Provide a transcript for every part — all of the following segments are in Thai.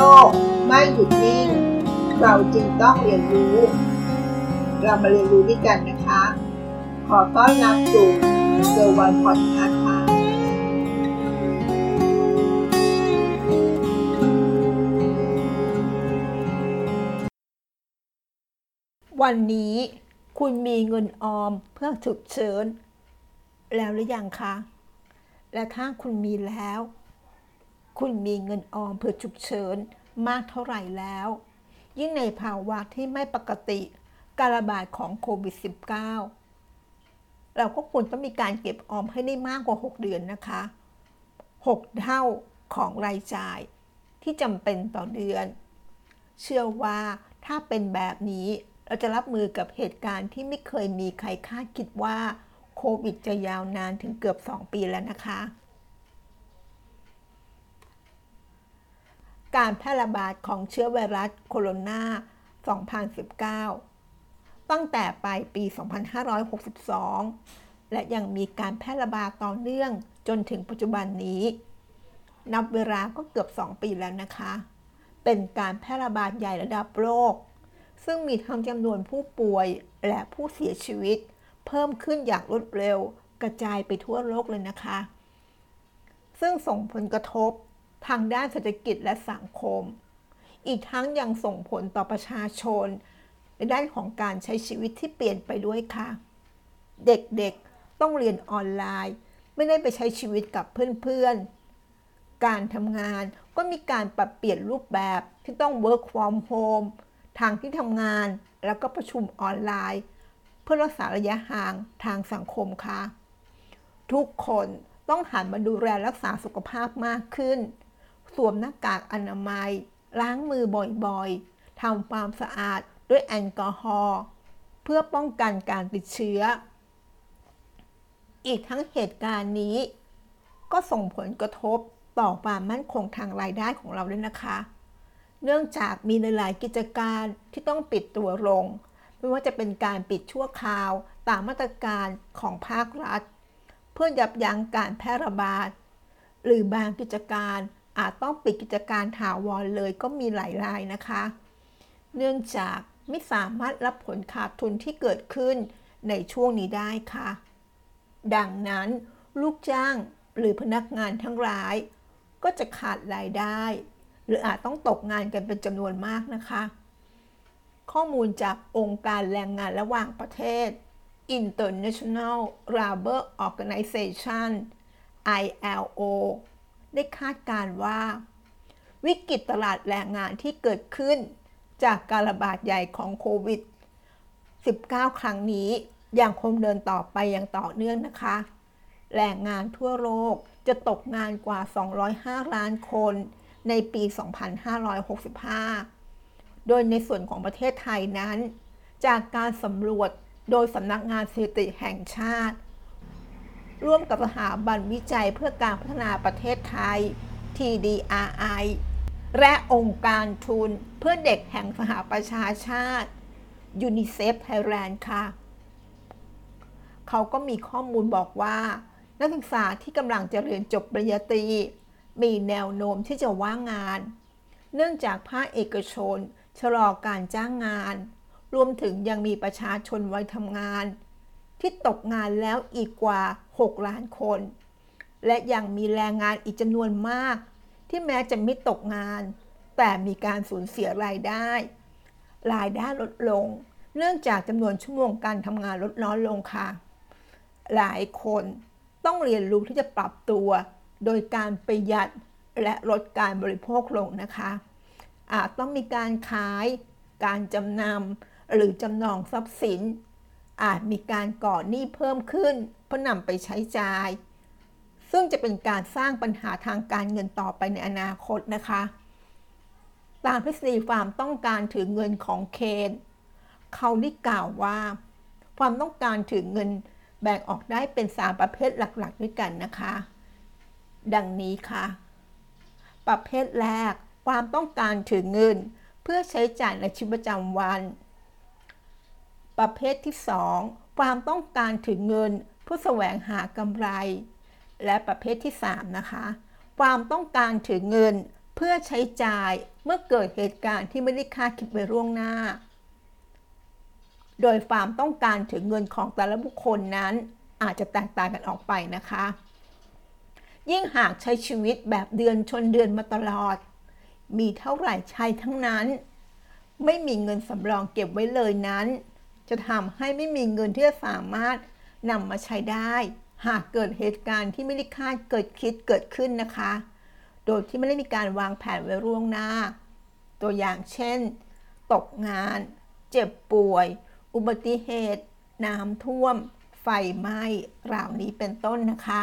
ลกไม่หยุดนิ่ง เราจึงต้องเรียนรู้ เรามาเรียนรู้ด้วยกันนะคะ ขอต้อนรับสู่เซอร์วันพอดคาส์ค่ะวันนี้คุณมีเงินออมเพื่อฉุกเฉินแล้วหรือยังคะ และถ้าคุณมีแล้ว คุณมีเงินออมเพื่อฉุกเฉินมากเท่าไหร่แล้ว ยิ่งในภาวะที่ไม่ปกติ การระบาดของโควิด -19 เราก็ควรต้องมีการเก็บออมให้ได้มากกว่า 6 เดือนนะคะ 6 เท่าของรายจ่ายที่จำเป็นต่อเดือน เชื่อว่าถ้าเป็นแบบนี้เราจะรับมือกับเหตุการณ์ที่ไม่เคยมีใครคาดคิดว่าโควิดจะยาวนานถึงเกือบ 2 ปีแล้วนะคะ การแพร่ระบาดของเชื้อไวรัสโคโรนา 2019 ตั้งแต่ปลายปี 2562 และยังมีการแพร่ระบาดต่อเนื่องจนถึงปัจจุบันนี้ นับเวลาก็เกือบ 2 ปีแล้วนะคะ เป็นการแพร่ระบาดใหญ่ระดับโลก ซึ่งมีทั้งจำนวนผู้ป่วยและผู้เสียชีวิต เพิ่มขึ้นอย่างรวดเร็วกระจายไปทั่วโลกเลยนะคะ ซึ่งส่งผลกระทบ ทางด้านเศรษฐกิจและสังคม อีกทั้งยังส่งผลต่อประชาชน ในด้านของการใช้ชีวิตที่เปลี่ยนไปด้วยค่ะ เด็กๆต้องเรียนออนไลน์ ไม่ได้ไปใช้ชีวิตกับเพื่อนๆ การทำงานก็มีการปรับเปลี่ยนรูปแบบที่ต้อง work from home ทางที่ทำงานแล้วก็ประชุมออนไลน์ เพื่อรักษาระยะห่างทางสังคมค่ะ ทุกคนต้องหันมาดูแลรักษาสุขภาพมากขึ้น สวมหน้ากากอนามัย ล้างมือบ่อยๆทำความสะอาดด้วยแอลกอฮอล์เพื่อป้องกันการติดเชื้อ อีกทั้งเหตุการณ์นี้ ก็ส่งผลกระทบต่อความมั่นคงทางรายได้ของเราด้วยนะคะ เนื่องจากมีหลายกิจการที่ต้องปิดตัวลง ไม่ว่าจะเป็นการปิดชั่วคราวตามมาตรการของภาครัฐ เพื่อยับยั้งการแพร่ระบาด หรือบางกิจการ อาจต้องปิดกิจการถาวรเลยก็มีหลายรายนะคะ เนื่องจากไม่สามารถรับผลขาดทุนที่เกิดขึ้นในช่วงนี้ได้ค่ะ ดังนั้น ลูกจ้างหรือพนักงานทั้งหลาย ก็จะขาดรายได้ หรืออาจต้องตกงานกันเป็นจำนวนมากนะคะ ข้อมูลจากองค์การแรงงานระหว่างประเทศ International Labor Organization ILO ได้คาดการว่า วิกฤตตลาดแรงงานที่เกิดขึ้น จากการระบาดใหญ่ของโควิด 19 ครั้งนี้ยังคงเดินต่อไปอย่างต่อเนื่องนะคะ แรงงานทั่วโลกจะตกงานกว่า 205 ล้านคนในปี 2565 โดยในส่วนของประเทศไทยนั้น จากการสำรวจโดยสำนักงานสถิติแห่งชาติ ร่วมกับสถาบันวิจัยเพื่อการพัฒนาประเทศไทย TDRI และองค์การทุนเพื่อเด็กแห่งสหประชาชาติ UNICEF Thailand ค่ะ เขาก็มีข้อมูลบอกว่า นักศึกษาที่กำลังจะเรียนจบปริญญาตรี มีแนวโน้มที่จะว่างงาน เนื่องจากภาคเอกชน ชะลอการจ้างงาน รวมถึงยังมีประชาชนวัยทำงาน ที่ตกงานแล้วอีกกว่า 6 ล้านคน และยังมีแรงงานอีกจำนวนมาก ที่แม้จะไม่ตกงาน แต่มีการสูญเสียรายได้ รายได้ลดลง เนื่องจากจำนวนชั่วโมงการทำงานลดน้อยลงค่ะ หลายคนต้องเรียนรู้ที่จะปรับตัว โดยการประหยัดและลดการบริโภคลงนะคะอาจต้องมีการขาย การจำนำหรือจำนองทรัพย์สิน อาจมีการก่อหนี้เพิ่มขึ้นเพื่อนำไปใช้จ่าย ซึ่งจะเป็นการสร้างปัญหาทางการเงินต่อไปในอนาคตนะคะ ตามทฤษฎีความต้องการถือเงินของเคนเขาได้กล่าวว่า ความต้องการถือเงินแบ่งออกได้เป็น 3 ประเภทหลักๆ ด้วยกันนะคะ ดังนี้ค่ะ ประเภทแรกความต้องการถือเงิน เพื่อใช้จ่ายในชีวิตประจำวัน ประเภทที่ 2 ความต้องการถือเงินเพื่อแสวงหากำไร และประเภทที่ 3 นะคะ ความต้องการถือเงินเพื่อใช้จ่ายเมื่อเกิดเหตุการณ์ที่ไม่ได้คาดคิดไว้ล่วงหน้า โดยความต้องการถึงเงินของแต่ละบุคคลนั้นอาจจะแตกต่างกันออกไปนะคะ ยิ่งหากใช้ชีวิตแบบเดือนชนเดือนมาตลอด มีเท่าไหร่ใช้ทั้งนั้น ไม่มีเงินสำรองเก็บไว้เลยนั้น จะทำให้ไม่มีเงินที่จะสามารถนำมาใช้ได้ หากเกิดเหตุการณ์ที่ไม่ได้คาดเกิดคิดเกิดขึ้นนะคะ โดยที่ไม่ได้มีการวางแผนไว้ล่วงหน้า ตัวอย่างเช่น ตกงาน เจ็บป่วย อุบัติเหตุ น้ำท่วม ไฟไหม้เหล่านี้เป็นต้นนะคะ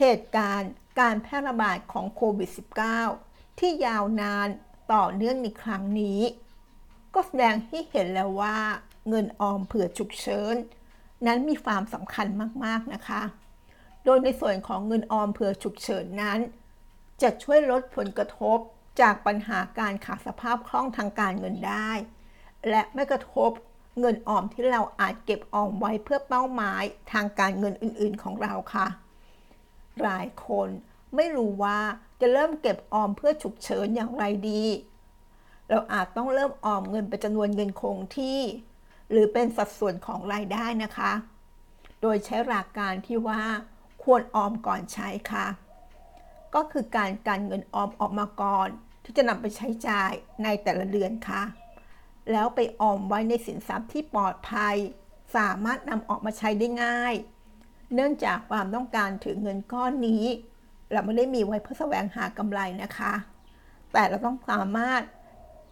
เหตุการณ์การแพร่ระบาดของโควิด -19 ที่ยาวนานต่อเนื่องในครั้งนี้ ก็แสดงให้เห็นแล้วว่า เงินออมเผื่อฉุกเฉินนั้นมีความสำคัญมากๆนะคะ โดยในส่วนของเงินออมเผื่อฉุกเฉินนั้น จะช่วยลดผลกระทบจากปัญหาการขาดสภาพคล่องทางการเงินได้ และไม่กระทบเงินออมที่เราอาจเก็บออมไว้เพื่อเป้าหมายทางการเงินอื่นๆของเราค่ะ หลายคนไม่รู้ว่าจะเริ่มเก็บออมเพื่อฉุกเฉินอย่างไรดี เราอาจต้องเริ่มออมเงินเป็นจำนวนเงินคงที่ หรือเป็นสัดส่วนของรายได้นะคะ โดยใช้หลักการที่ว่าควรออมก่อนใช้ค่ะ ก็คือการการเงินออมออกมาก่อน ที่จะนำไปใช้จ่ายในแต่ละเดือนค่ะ แล้วไปออมไว้ในสินทรัพย์ที่ปลอดภัย สามารถนำออกมาใช้ได้ง่าย เนื่องจากความต้องการถึงเงินก้อนนี้ เราไม่ได้มีไว้เพื่อแสวงหากำไรนะคะ แต่เราต้องสามารถ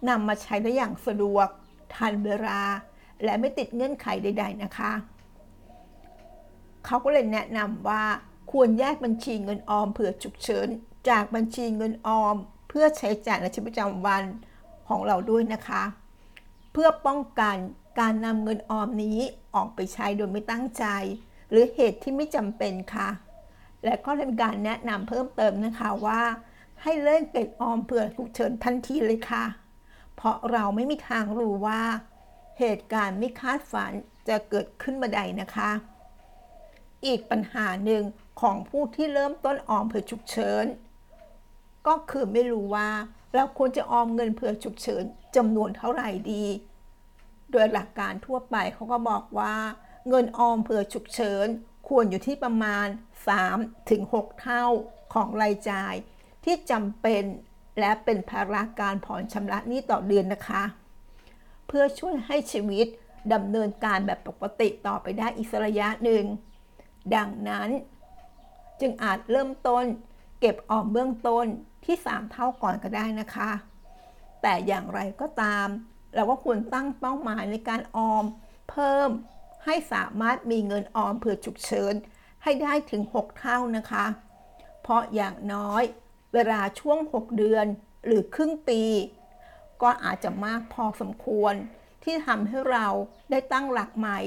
นำมาใช้ได้อย่างสะดวก ทันเวลา และไม่ติดเงื่อนไขใด ๆ นะคะ เขาก็เลยแนะนำว่าควรแยกบัญชีเงินออมเผื่อฉุกเฉิน จากบัญชีเงินออม เพื่อใช้จ่ายในชีวิตประจำวันของเราด้วยนะคะ เพื่อป้องกันการนำเงินออมนี้ออกไปใช้โดยไม่ตั้งใจ หรือเหตุที่ไม่จำเป็นค่ะ และก็ได้มีการแนะนำเพิ่มเติมนะคะว่า ให้เล่นเก็บออมเผื่อฉุกเฉินทันทีเลยค่ะ เพราะเราไม่มีทางรู้ว่า เหตุการณ์ไม่คาดฝันจะเกิดขึ้นมาใดนะคะ อีกปัญหาหนึ่งของผู้ที่เริ่มต้นออมเผื่อฉุกเฉินก็คือไม่รู้ว่าเราควรจะออมเงินเผื่อฉุกเฉินจำนวนเท่าไหร่ดี โดยหลักการทั่วไปเขาก็บอกว่า เงินออมเผื่อฉุกเฉินควรอยู่ที่ประมาณ 3-6 เท่าของรายจ่ายที่จำเป็น และเป็นภาระการผ่อนชำระหนี้ต่อเดือนนะคะ เพื่อช่วยให้ชีวิตดำเนินการแบบปกติต่อไปได้อีกระยะหนึ่ง ดังนั้นจึงอาจเริ่มต้นเก็บออมเบื้องต้นที่ 3 เท่าก่อนก็ได้นะคะ แต่อย่างไรก็ตาม เราก็ควรตั้งเป้าหมายในการออมเพิ่มให้สามารถมีเงินออมเผื่อฉุกเฉินให้ได้ถึง 6 เท่านะคะ เพราะอย่างน้อย เวลาช่วง 6 เดือนหรือครึ่งปี ก็อาจจะมากพอสมควร ที่ทำให้เราได้ตั้งหลักใหม่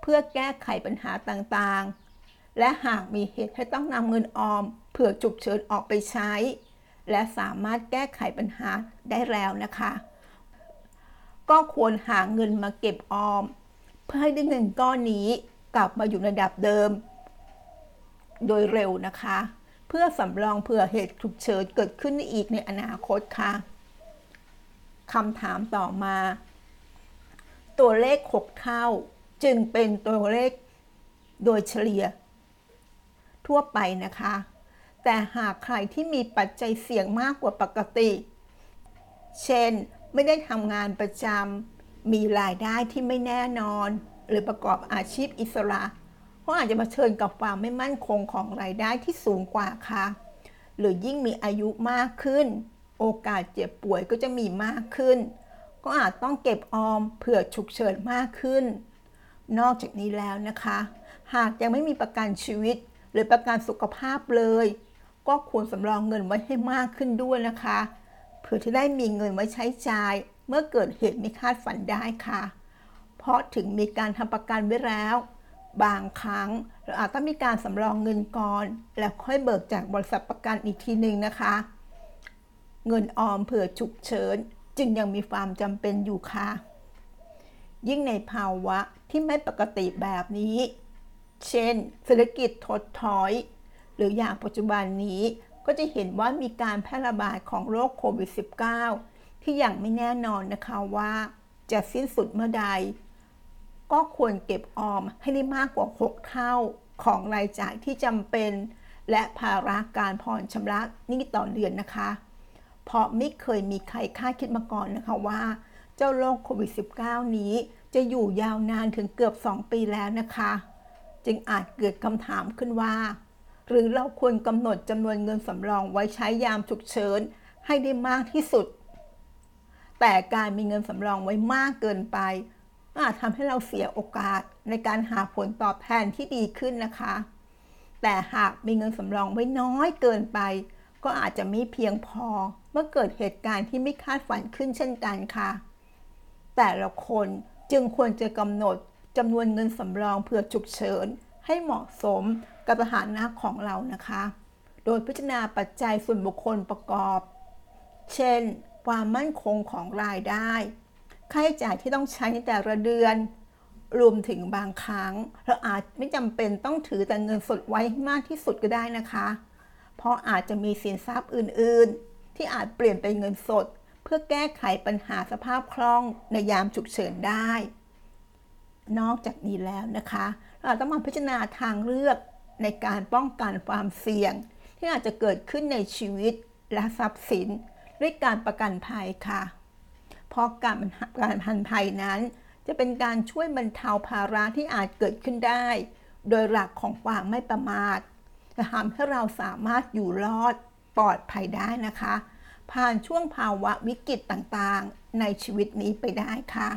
เพื่อแก้ไขปัญหาต่างๆ และหากมีเหตุให้ต้องนำเงินออม เผื่อฉุกเฉินออกไปใช้ และสามารถแก้ไขปัญหาได้แล้วนะคะ ก็ควรหาเงินมาเก็บออม เพื่อให้ได้เงินก้อนนี้กลับมาอยู่ในระดับเดิม โดยเร็วนะคะ พื่อสำรองเผื่อเหตุฉุกเฉินเกิดขึ้นอีกในอนาคตค่ะคำถามต่อมา ตัวเลข 6 เท่า จึงเป็นตัวเลขโดยเฉลี่ย ทั่วไปนะคะ แต่หากใครที่มีปัจจัยเสี่ยงมากกว่าปกติ เช่น ไม่ได้ทำงานประจำมีรายได้ที่ไม่แน่นอน หรือประกอบอาชีพอิสระ ก็อาจจะมาเชิญกับความไม่มั่นคงของรายได้ที่สูงกว่าค่ะ หรือยิ่งมีอายุมากขึ้น โอกาสเจ็บป่วยก็จะมีมากขึ้น ก็อาจต้องเก็บออมเผื่อฉุกเฉินมากขึ้น นอกจากนี้แล้วนะคะ หากยังไม่มีประกันชีวิต หรือประกันสุขภาพเลย ก็ควรสำรองเงินไว้ให้มากขึ้นด้วยนะคะ เพื่อที่ได้มีเงินไว้ใช้จ่าย เมื่อเกิดเหตุไม่คาดฝันได้ค่ะ เพราะถึงมีการทำประกันไว้แล้ว บางครั้ง เราอาจต้องมีการสำรองเงินก่อน แล้วค่อยเบิกจากบริษัทประกันอีกทีหนึ่งนะคะ เงินออมเผื่อฉุกเฉินจึงยังมีความจำเป็นอยู่ค่ะ ยิ่งในภาวะที่ไม่ปกติแบบนี้ เช่น เศรษฐกิจถดถอย หรืออย่างปัจจุบันนี้ก็จะเห็นว่ามีการแพร่ระบาดของโรคโควิด -19 ที่ยังไม่แน่นอนนะคะว่าจะสิ้นสุดเมื่อใด ก็ควรเก็บออมให้ได้มากกว่า 6 เท่าของรายจ่ายที่จำเป็น และภาระการผ่อนชำระหนี้ต่อเดือนนะคะ เพราะไม่เคยมีใครคาดคิดมาก่อนนะคะว่า เจ้าโรคโควิด -19 นี้จะอยู่ยาวนานถึงเกือบ 2 ปีแล้วนะคะ จึงอาจเกิดคำถามขึ้นว่า หรือเราควรกำหนดจำนวนเงินสำรองไว้ใช้ยามฉุกเฉินให้ได้มากที่สุด แต่การมีเงินสำรองไว้มากเกินไป อาจทำให้เราเสียโอกาสในการหาผลตอบแทนที่ดีขึ้นนะคะ แต่หากมีเงินสำรองไว้น้อยเกินไป ก็อาจจะไม่เพียงพอเมื่อเกิดเหตุการณ์ที่ไม่คาดฝันขึ้นเช่นกันค่ะ แต่ละคนจึงควรจะกำหนดจำนวนเงินสำรองเพื่อฉุกเฉิน ให้เหมาะสมกับสถานะของเรานะคะ โดยพิจารณาปัจจัยส่วนบุคคลประกอบ เช่น ความมั่นคงของรายได้ ค่าใช้จ่ายที่ต้องใช้ในแต่ละเดือน รวมถึงบางครั้ง เราอาจไม่จำเป็นต้องถือแต่เงินสดไว้มากที่สุดก็ได้นะคะ เพราะอาจจะมีสินทรัพย์อื่น ๆ ที่อาจเปลี่ยนเป็นเงินสด เพื่อแก้ไขปัญหาสภาพคล่องในยามฉุกเฉินได้ นอกจากนี้แล้วนะคะ เราต้องมาพิจารณาทางเลือกในการป้องกันความเสี่ยง ที่อาจจะเกิดขึ้นในชีวิตและทรัพย์สิน ด้วยการประกันภัยค่ะ เพราะการการพันภัยนั้น จะเป็นการช่วยบรรเทาภาระที่อาจเกิดขึ้นได้ โดยหลักของความไม่ประมาทจะทำให้เราสามารถอยู่รอดปลอดภัยได้นะคะ ผ่านช่วงภาวะวิกฤตต่างๆ ในชีวิตนี้ไปได้ค่ะ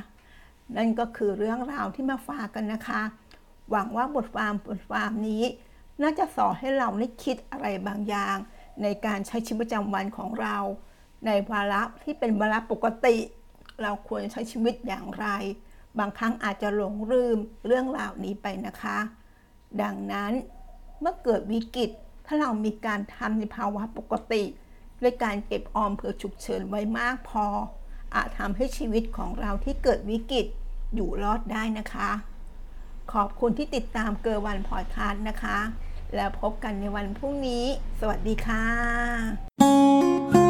นั่นก็คือเรื่องราวที่มาฝากกันนะคะ หวังว่าบทความบทความนี้ น่าจะสอนให้เราได้คิดอะไรบางอย่าง ในการใช้ชีวิตประจำวันของเรา ในวาระที่เป็นวาระปกติ เราควรใช้ชีวิตอย่างไร บางครั้งอาจจะหลงลืมเรื่องราวนี้ไปนะคะ ดังนั้นเมื่อเกิดวิกฤตถ้าเรามีการทำในภาวะปกติ ด้วยการเก็บออมเผื่อฉุกเฉินไว้มากพอ อาจทำให้ชีวิตของเราที่เกิดวิกฤตอยู่รอดได้นะคะ ขอบคุณที่ติดตามเกอร์วันพอดคาสต์นะคะ แล้วพบกันในวันพรุ่งนี้ สวัสดีค่ะ